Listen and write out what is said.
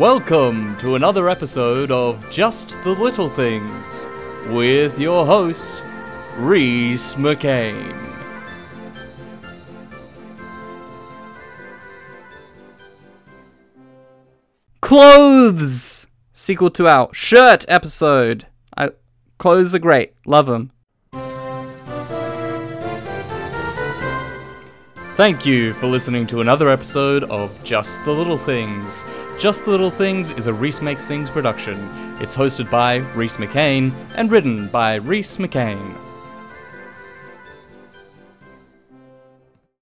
Welcome to another episode of Just the Little Things with your host, Rhys McCain. Clothes! Sequel to our shirt episode. I, clothes are great. Love them. Thank you for listening to another episode of Just the Little Things. Just the Little Things is a Rhys Makes Things production. It's hosted by Rhys McCain and written by Rhys McCain.